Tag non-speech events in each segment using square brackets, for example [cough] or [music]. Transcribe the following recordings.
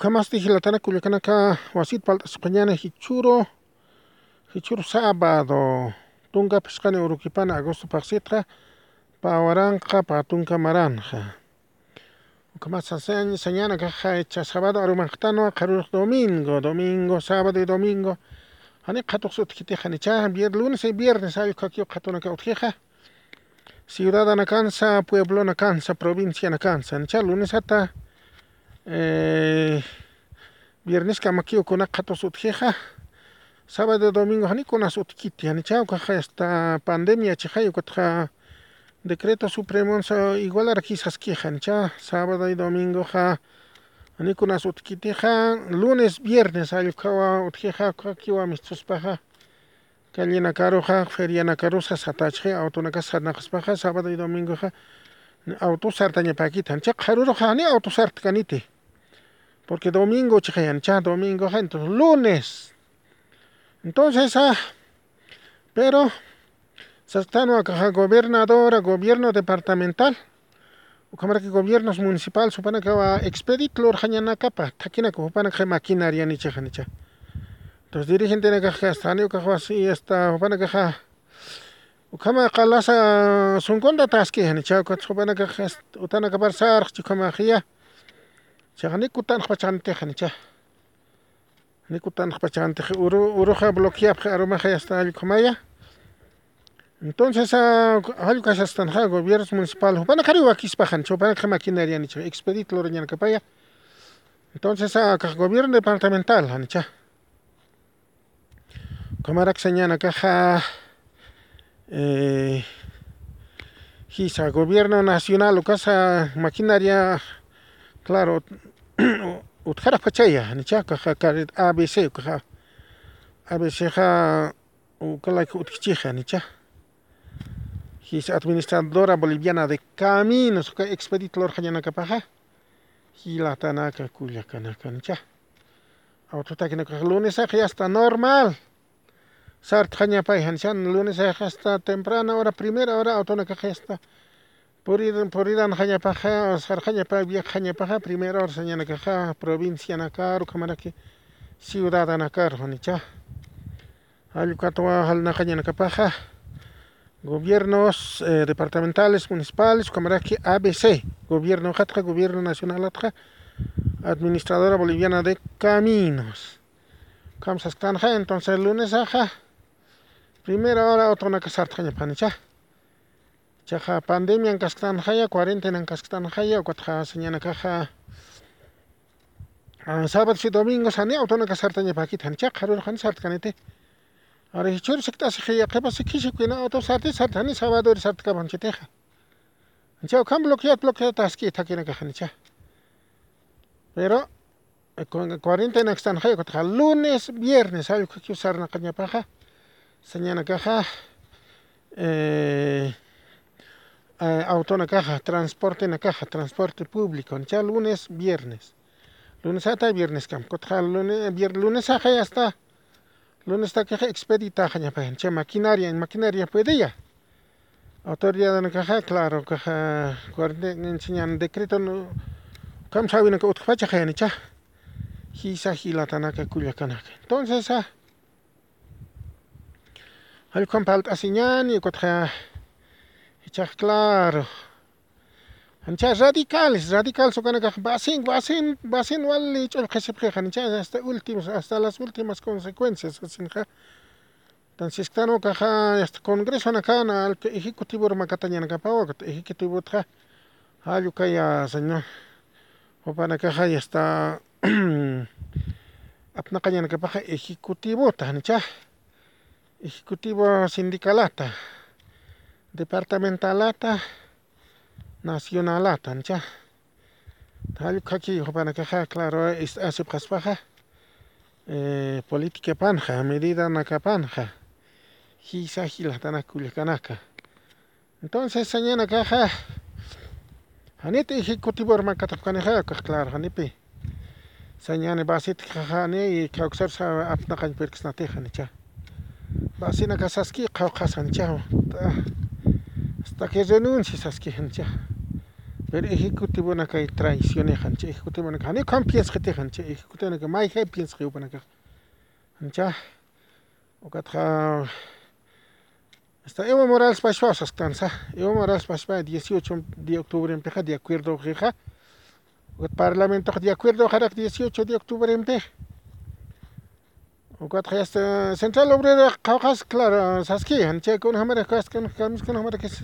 Ukhamasti hilatana kullakanaka wasita palt'asqañani hichuro hichuro sábado tunkapish qani urikupana agosto paksitqa pawaranqa patunka maranja. Ukhamasta sañana kaq sábado arumanqatanuqa qharuruq domingo domingo sábado y domingo. Ani qhatuq sutik kitiqjanicha lunes y viernes allqu kaqyuq qhatunaka utjiqa ciudadana kansa pueblona kansa provinciana kansa nicha lunesata Eh, viernes kamakio kunaqa tusutijeja sábado domingo jani kunas utikiti jani chawkaja hasta pandemia chijayo kutja decreto supremo sa igualar quizás quejan cha sábado y domingo ja jani kunas utikitija lunes viernes ayukawa utjeja kiwa mistuspaja Kalina karo ja feria na karo sa satachje auto na kasa na kaspaja sábado y domingo ja. Auto sartaña paquitan cha karuro ja ni auto sartkanite porque domingo, chejancha, domingo, gente, lunes. Entonces, ah, pero, sastano acá, gobernadora, gobierno departamental, o cámara que gobiernos municipal, supana que va a expedir clor jañana capa, taquina como pana que maquinaria ni chejanicha. Entonces, dirigente de caja, estanio caja, así, está, esta, pana caja. Ukama kalasa sungonda taski, ni chao, katsupana caja, utana kapar sar, chukama jia. Chanikután pachante jancha. Nikután pachante. Uru, uruja bloquea aromaja hasta el comaya. Entonces, ah, algo que hasta el gobierno municipal. Van a cariba aquí spajancho, van a que maquinaria nicho. Expedit lo reñan capaya. Entonces, ah, a gobierno departamental jancha. Comarak señana caja. Eh, Gisa, gobierno nacional, o casa maquinaria, claro, [clears throat] chaya nicha kaqa abc ukaqa abcqa ukalayka utkichija nicha kisa administradora boliviana de caminos uka expedito luraqñanakapaqa hilatanaka kullakanaka nicha autotakinaka lunesaqa yasta normal. Sarta ñapayqa nicha lunesaqa hasta temprana hora primera hora Por ir, por Purir, puriran jañapaja, osar jañapa, bien jañapaja, primero orsañanacaja, provincia nacar, camaraqui, ciudad nacar, jonicha. Ayucatua, jalna jañanacapaja, gobiernos eh, departamentales, municipales, camaraqui, ABC, gobierno jatja, gobierno nacional jatja, administradora boliviana de caminos. Camsas entonces el lunes, ajá, primera hora, otro nacasar, jañapanicha. Sarta ñapa nicha chaqa pandemian kasqtanaqaya cuarentenan kasqtanaqaya ukataqa sañanakaqa sábados y domingos ani autonaka sarta ñapakita nicha qharuruqa sarta kaniti Ahora hichuri siktasqa qipas kishukuna autosarta sarta ani sábado sarta kapanchitiqa nicha kan bloqueado bloqueado taski thakinakaqa nicha pero cuarentena kasqtanaqaya ukataqa lunes viernes allqu kiwsarnaqa ñapaqa sañanakaqa eh, Autonacaja, transporte Nacaja, transporte público, ya lunes, viernes. Lunes hasta viernes, eh, lunes, viernes, lunes hasta ya está. Lunes hasta que expedita, ya maquinaria, en maquinaria puede ya. Autoridad de Nacaja, claro, caja, enseñan decreto, no, cam saben que otra fecha, ya ni cha. Hisa, hila, tanaka, cuyacanaka. Entonces, ah. Al compalt asiñan y cotra. Claro nicha radicales radicales ukanakaqa basin basin basin wali. Ch'ullqishipqiqa nicha hasta ultimos hasta las ultimas consecuencias kasinqa tansisktanukaqa hasta congresona kana ejecutivo makatañanakapawaka ejecutivota allu kay señor. Upanakaqa hasta [clears throat] apnaqañanakapaqa ejecutivota nicha ejecutivo sindicalata departamentalata nacionalata nicha allqu qhaki upanakaqa claro asipqaspaqa politicapanqa medidanakapanja kisa hilatanaka kullakanaka entonces sañanakaqa anita ejecutivo makatapukaniqa claro hanipi sañani basita qani kawsarisqa apnaqaña nicha basina kashaski qhawqasqa nicha hasta que renuncie saskia nicha pero ejecutivo na kay traición hancha ejecutivo na hani kan piens khete hancha ejecutivo na mai kay piens khiu pana ka hancha okatra Hasta Evo Morales Pashwa saskansa. Evo Morales Pashwa 18 de octubre empeja de acuerdo jeja. El parlamento de acuerdo jarak 18 de octubre empe. وقت خيست سنترال اوبرير قوقاس كلار ساسكي هنچه كون همره كاس كون كامس كون همره كس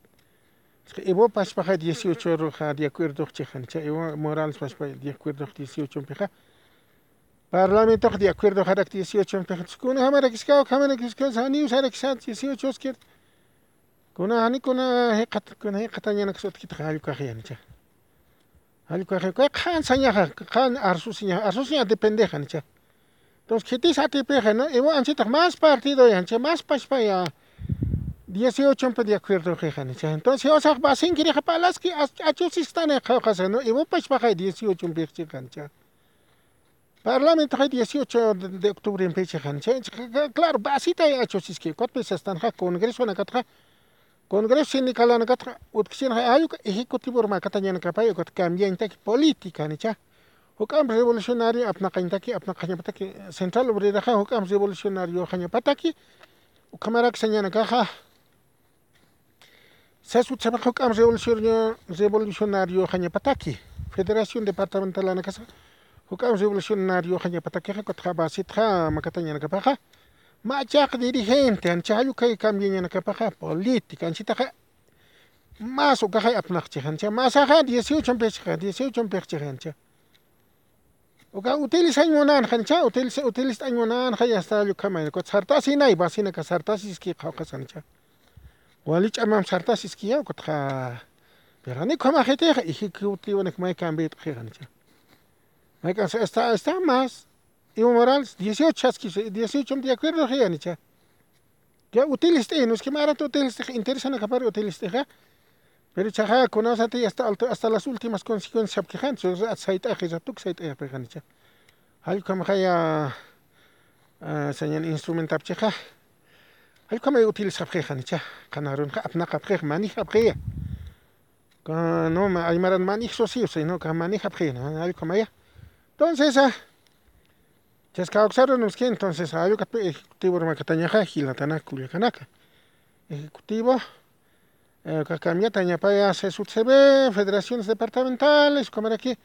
Evo paspaja 18 roja de acuerdo chechancha, Evo Morales paspaja de acuerdo 18 peja. Parlamento de acuerdo harak 18 peja. Kuna hamara kiskao, hamara kiskao, sani usara kisat 18 oskir. Kuna hani kuna hekat kuna hekatanya naksot kita hal kahiancha. Hal kahiancha, kan sanya kan arsusinya, arsusinya depende hancha. Entonces, ¿qué te satisface? ¿no? Evo, anchita, más partido, ancha, más paspaja. 18 ompa de acuerdo qijanicha entonces osaq basin kiriqa palasqi achusistanay qawqasanu imapashpaqay 18 ompiqchiqancha parlamento hay 18 de octubre empichiqancha claro basitay achusisqiykutpi sastanqa congreso nakatqa congreso sindicalnakatqa utqichinqa ayuq ejecutivo urmaqatañanakapay uqat cambiantaqi politiqanicha huk'am ya. revolucionario apnaqañtaqi apnaqañapataqi central obreraqa huk'am revolucionario qañapataqi uqamaraq sañanakaqa Sasu tsaba hukam revolucionario revolucionario kanya pataki. Federación Departamental na kasa. Hukam revolucionario kanya pataki ha ko trabasit ha makatanya na kapaha machaq dirigente anchayu kay cambien nakapaqa política anchitaqa más ukaqa apnaqchik ancha masaqa 18 pechqa 18 pechchik ancha uka utilis añonan ancha utilis utilis añonan hasta lu kama ko sartasi nay basina ka sartasi iski qawqas ancha walich amam sartasi iski ya ko tqa pero ni kama gente ejecutivo nek may cambie tqi ancha may ka está está más Evo Morales, 18 chasquis, 18 de acuerdo ya Ya utiles te, no es que mara utiles te interesan acapar utiles te, pero chaja conoce hasta hasta las últimas consecuencias que han, so sait a ya tuk sait a pegan cha. Hal como haya señal instrumento apcheja. Alcama e utiliza abjeja, cha, canarun, apnaca abjeja, manija abjeja. No, hay maran manijo sí, o no, que manija abjeja, alcama ya. Entonces, ah, chascauxaron que entonces, ah, yo que ejecutivo de Macatañaja, Gilatana, Culiacanaca. Ejecutivo, eh, Cacamia, eh, Tañapaya, CESUTCB, federaciones departamentales, comer aquí. Eh,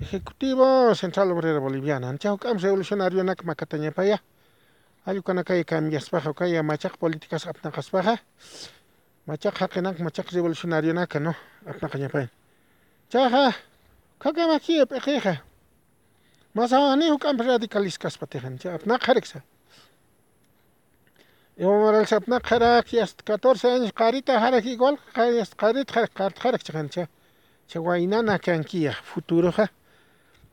ejecutivo Central Obrera Boliviana, Chaucam Revolucionario, Nac Macatañapaya. Ayo kanaka y cambias baja, kaya machak políticas apnakas baja. Machak hakenak machak revolucionario naka, no, apnakañapaya. Chaja, kakamaki epejeja. Masani hukam radicalistas kaspatejan, apna qareksa. Evo Morales apna qarak y hasta 14 años qarita harak igual, qarit qarit qarak chaqancha. Cha wainana kankia futuro ja.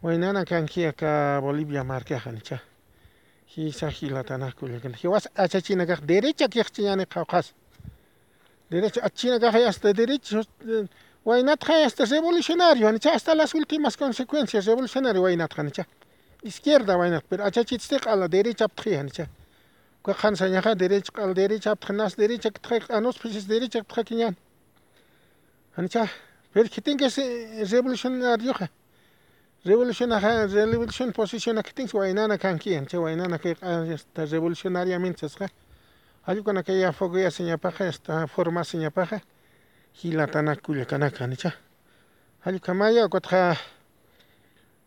Wainana kankia ka Bolivia marca jancha. Hi sahilatana kulekan. Hi was achachina ka derecha que chiyane qawqas. Derecha achina ka hasta derecha Wainat hasta revolucionario, hasta las últimas consecuencias revolucionario Wainat hancha. Izquierda Wainat, pero achachitste a la derecha aptri hancha. Kwa khan sanyaha derecha al derecha aptnas derecha ktrak anos pues derecha ktrakinian. Hancha, pero que revolucionario ha. Revolucionario, revolución posición kitin Wainana kanki hancha Wainana que hasta revolucionariamente ha. Algo con aquella foguea señapaja, esta forma señapaja. hilatana kullakanaka nicha hallkamaya ukatqa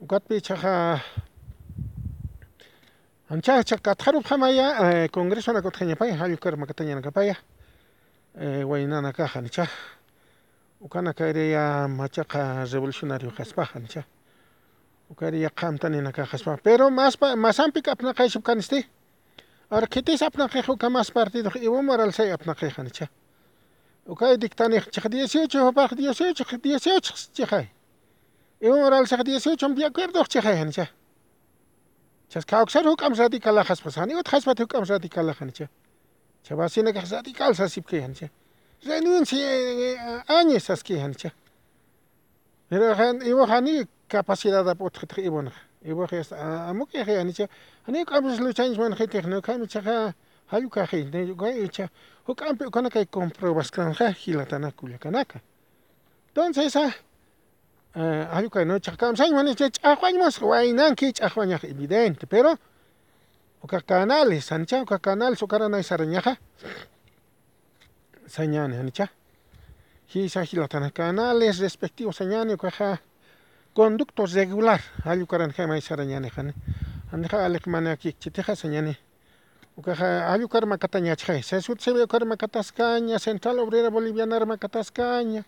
ukatpi chaqa ancha chaqa atqarup hamaya congreso na kutqañapaya hallukar makatañanakapaya waynana kaja nicha ukana kayriya machaqa revolucionario kaspaja nicha ukariya qamtanina kajaspa pero más masampi apnaqayship kanisti ahora kitis apnaqayqa más partido Evo Morales apnaqayqa nicha Okay, diktani chikh 18 hopaq 18 18 chikhay. Iwan oral saqa 18 de acuerdo chaqayanicha. Chas kawsar hukam radical haspas hani ut haspat hukam radical hanicha. Chabasina ka radical sasipke hanicha. Renuncia años aski hanicha. Pero han iwa hani capacidad de apotqit ibon ibon es amuke he anicha ani kamslo lo change man hete no kam chaha hayu ka he ne ga icha ho kampe kana kai comprobas kanja hilatana kanaka entonces ah hayu ka no chakam sai man che chajwan mas wainan ki chajwan ya evidente pero o ka canales sancha o ka canal so karana isarañaja sañane anicha hi sa hilatana canales respectivos sañane o ka conducto regular ayukaran jamay sarañani jani anja alek mana kikchiteja sañani ukaja ayukar makatañachja sesut sebe ukar makatascaña central obrera boliviana makatascaña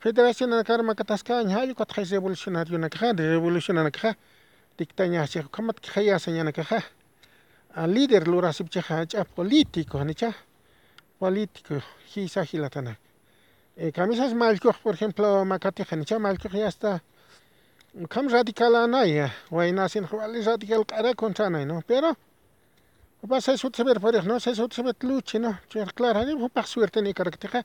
Federación Nakarma Katascaña, hay cuatro revolucionario nakaja, de revolución nakaja, dictaña se kamat kaya seña nakaja. A líder lura sipchaja, cha político, nicha. Político, hisa hilatana. Eh, camisas malcoch, por ejemplo, macateja, nicha malcoch ya está. Cam radical anaya, guayna sin jugar radical cara contra no, pero pasa eso se ver por no, eso se ver luche, no, claro, no pa suerte ni característica.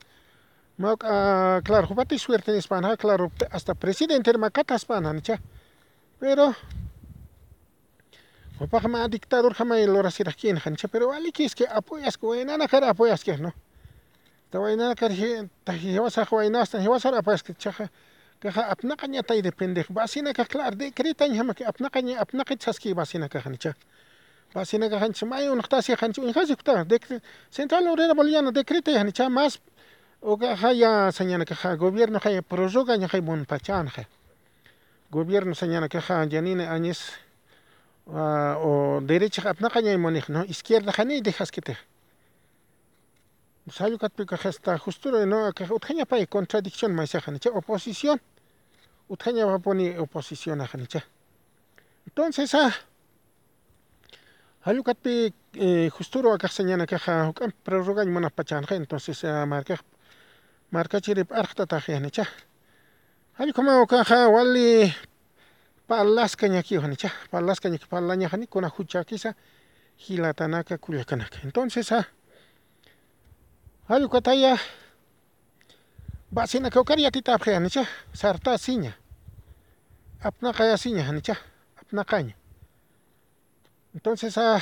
Mak, uh, claro, jupati suerte en España, claro, hasta presidente de Macata España, ¿no? Pero, Opa jama dictador jama el hora sira quien hancha, pero ali que es que apoyas que vaina na cara apoyas que no. Ta vaina na cara ta lleva sa vaina hasta lleva sa apoyas que chaja que ha apna kanya tai depende. Basina ka clar de kreta jama que apna kanya apna que chaski basina ka hancha. Basina ka hancha mai un khta si hancha un khasi khta de central obrera boliviana decreta hancha más Oga haya señana que ha gobierno haya prorroga hay bon pachan ha. Gobierno señana ha janine añes uh, o derecha apna kanya monih no izquierda hani dejas sayukatpika hasta justura no que utjaña pay contradicción maisajanicha oposición. Utjaña va poni oposición ajanicha entonces ah Hay ayukatpi eh, justuro acá señana caja ukan prórroga y manas pachanja entonces ah, marca marca chirip arjta tajanicha ayukama ukaja wali palasca ñaki janicha palasca ñaki palaña jani kuna hucha quizá hilatanaka kuyakanaka entonces ah Ayu kataya. Basina kaukari yatita apjanicha sarta siña apna kaya siña hanicha apna caña entonces ah, a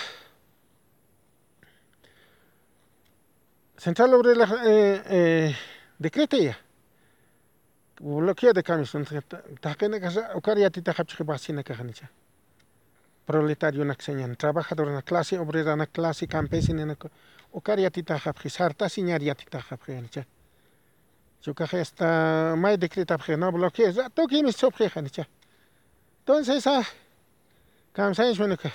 central sobre la eh, eh, decrete ya. Bloqueo de cambios. Tajkene kasa ukaria tita hapchi basina kajanicha proletario naxeñan trabajador na clase obrera na clase campesina na clase ukaryatitajapji sarta siñaryatitajapjanicha chukaja hasta may decretapje no bloqueo tukimis chupjejanicha entonces ah kamsaishmanuka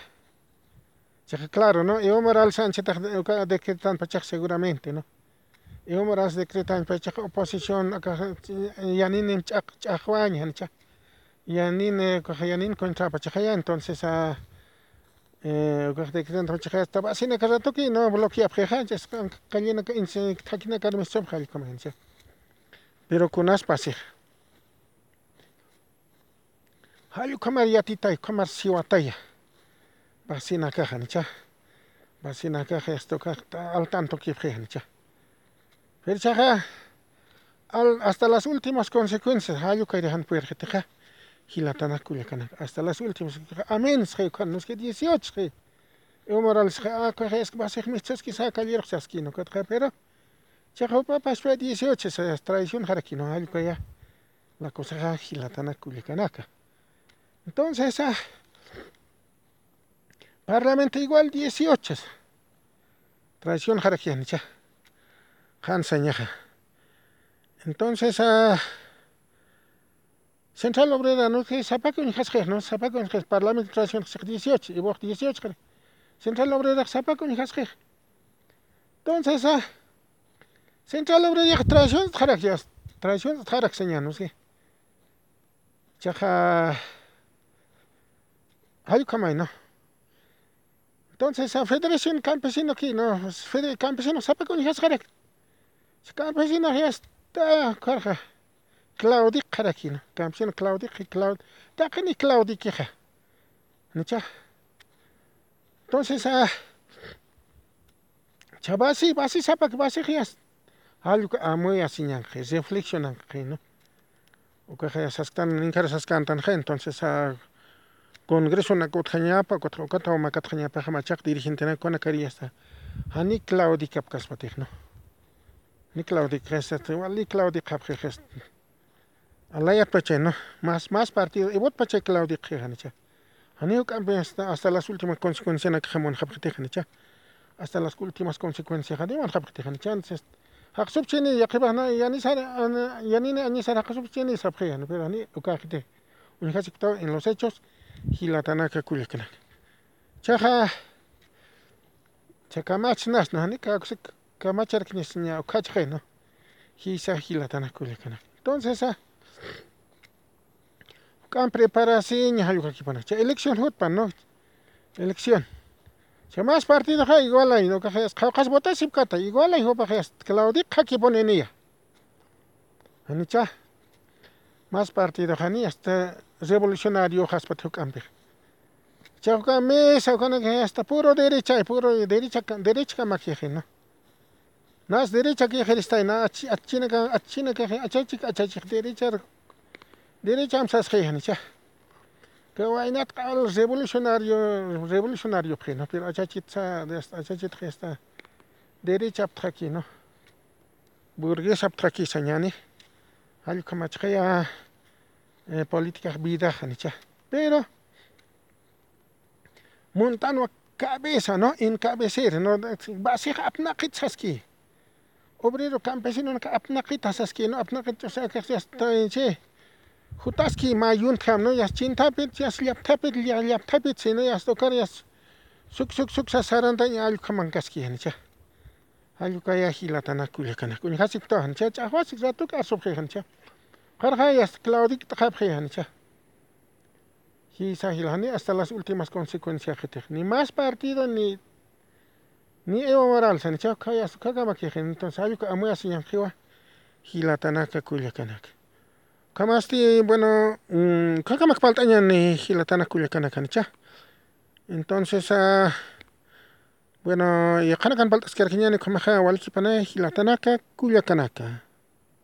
claro, ¿no? Y Omaral Sánchez decretan Pachak seguramente, ¿no? Y Omaral decretan Pachak oposición acá Yanin Chak Chakwañan Chak Yanin eh, Yanin contra Pachak entonces a ukajtikanta juchajasta pasina karatuki no bloqueapjejanchas kallinaqa inti thakina karmischapa allikumanchik pero con kunashpasij jallu kamar yatitay kamar siwataya pasina kaja nicha pasina kaja esto kajta al tanto kipjeja nicha pero hasta las últimas consecuencias jallu kayrijan puerjetaja Gilatanas Culiacanas, hasta las últimas. Amén, cuando es que 18. Omar al es que va a ser mis que saca ayer, Sasquino, que otra, pero. Chajo, papá, fue 18, se es traición, jaraquino, algo ya. La cosa es ah, Gilatanas Culiacanaca. Entonces, ah, parlamento igual 18. Traición, jaraquianicha. Han señaja. Entonces, ah. Central Obrera, ¿no? Que Zapaco en Hasjer, ¿no? Zapaco en Parlamento Tradición 18, y vos 18, Central Obrera, Zapaco en Hasjer. Entonces, a Central Obrera, Tradición, Harak, Tradición, Harak, señal, ¿no? Sí. Chaja. Hayukamay, ¿no? Entonces, a Federación Campesino aquí, ¿no? Federación Campesino, Zapaco en Hasjer. Campesina está Claudia Karakin, también Claudia y Claud, da que ni Claudia queja, ¿no Entonces ah. a, chavasi, vasi sapa que vasi quias, algo a muy así ya, es reflexión aquí, ¿no? O que ya se están, ah, ni que se están entonces a Congreso na kotxanya pa kotxo kotxo ma kotxanya pa hama chak dirigente na kona kariya sa, ani Claudia kapkas matikno, ni Claudia kresa, ni Claudia kapkas matikno. Alaya pache, ¿no? Más, más partido. Y vos pache Claudio Kejanicha. Hanio cambia hasta, hasta las últimas consecuencias que jamón Japetejanicha. Hasta las últimas consecuencias. de Hadiman Japetejanicha. Entonces, Haksub chini ya que van a yanisar, yanine anisar Haksub chini sabjean, pero ani ukajite. Un hasikto en los hechos, hilatanaka kulikana. Chaja. Chakamach nas, ¿no? Ni kaksik. Kamachar knisnya ukajje, ¿no? Hisa hilatanaka kulikana. Entonces, ah. Kan preparación, algo aquí para elección hutpa, ¿no? Elección. Si más partido hay igual ahí, no que es botas y cata, igual ahí hopa es Claudio aquí pone niña. Anicha. Más partido hani hasta revolucionario haspatuk campe. Chauca mesa, con que hasta puro derecha, puro derecha, derecha maquiaje, ¿no? Nas derecha que herista na achina ka achina ka achachik achachik derecha derecha amsas khihanicha. Que vainat al revolucionario revolucionario que no pero achachitza de achachit gesta derecha aptraki no. Burguesa aptraki sañani. Al kamachqaya eh, política vida hanicha. Pero montano cabeza no encabecer no va a ser apnaqitsaski. Obrero campesinoqa apnaqita saski no apnaqita hasta chay jutaski mayuntaq no yas chintapit yas llaptapit llaptapit sino yas tukar yas shuk shuk shuk sasaranta ña allqu mankaski nicha allquqa ya hilatanaka kullakanaka uñajachik tawa nicha ch'ajwachik ratuka asupqiqa nicha qarqa yas Claudicta qhapqiqa nicha hisajilajani hasta las últimas consecuencias qatiq ni mas partido ni ni Evo Morales nicha kakamakijika entonces allqu amuy asiñanqiwa hilatanaka kullakanaka kamasti bueno kakamak palt'añani hilatanaka kullakanaka nicha entonces bueno qanakan palt'askarqa ña nikhumaqa wallkipanay hilatanaka kullakanaka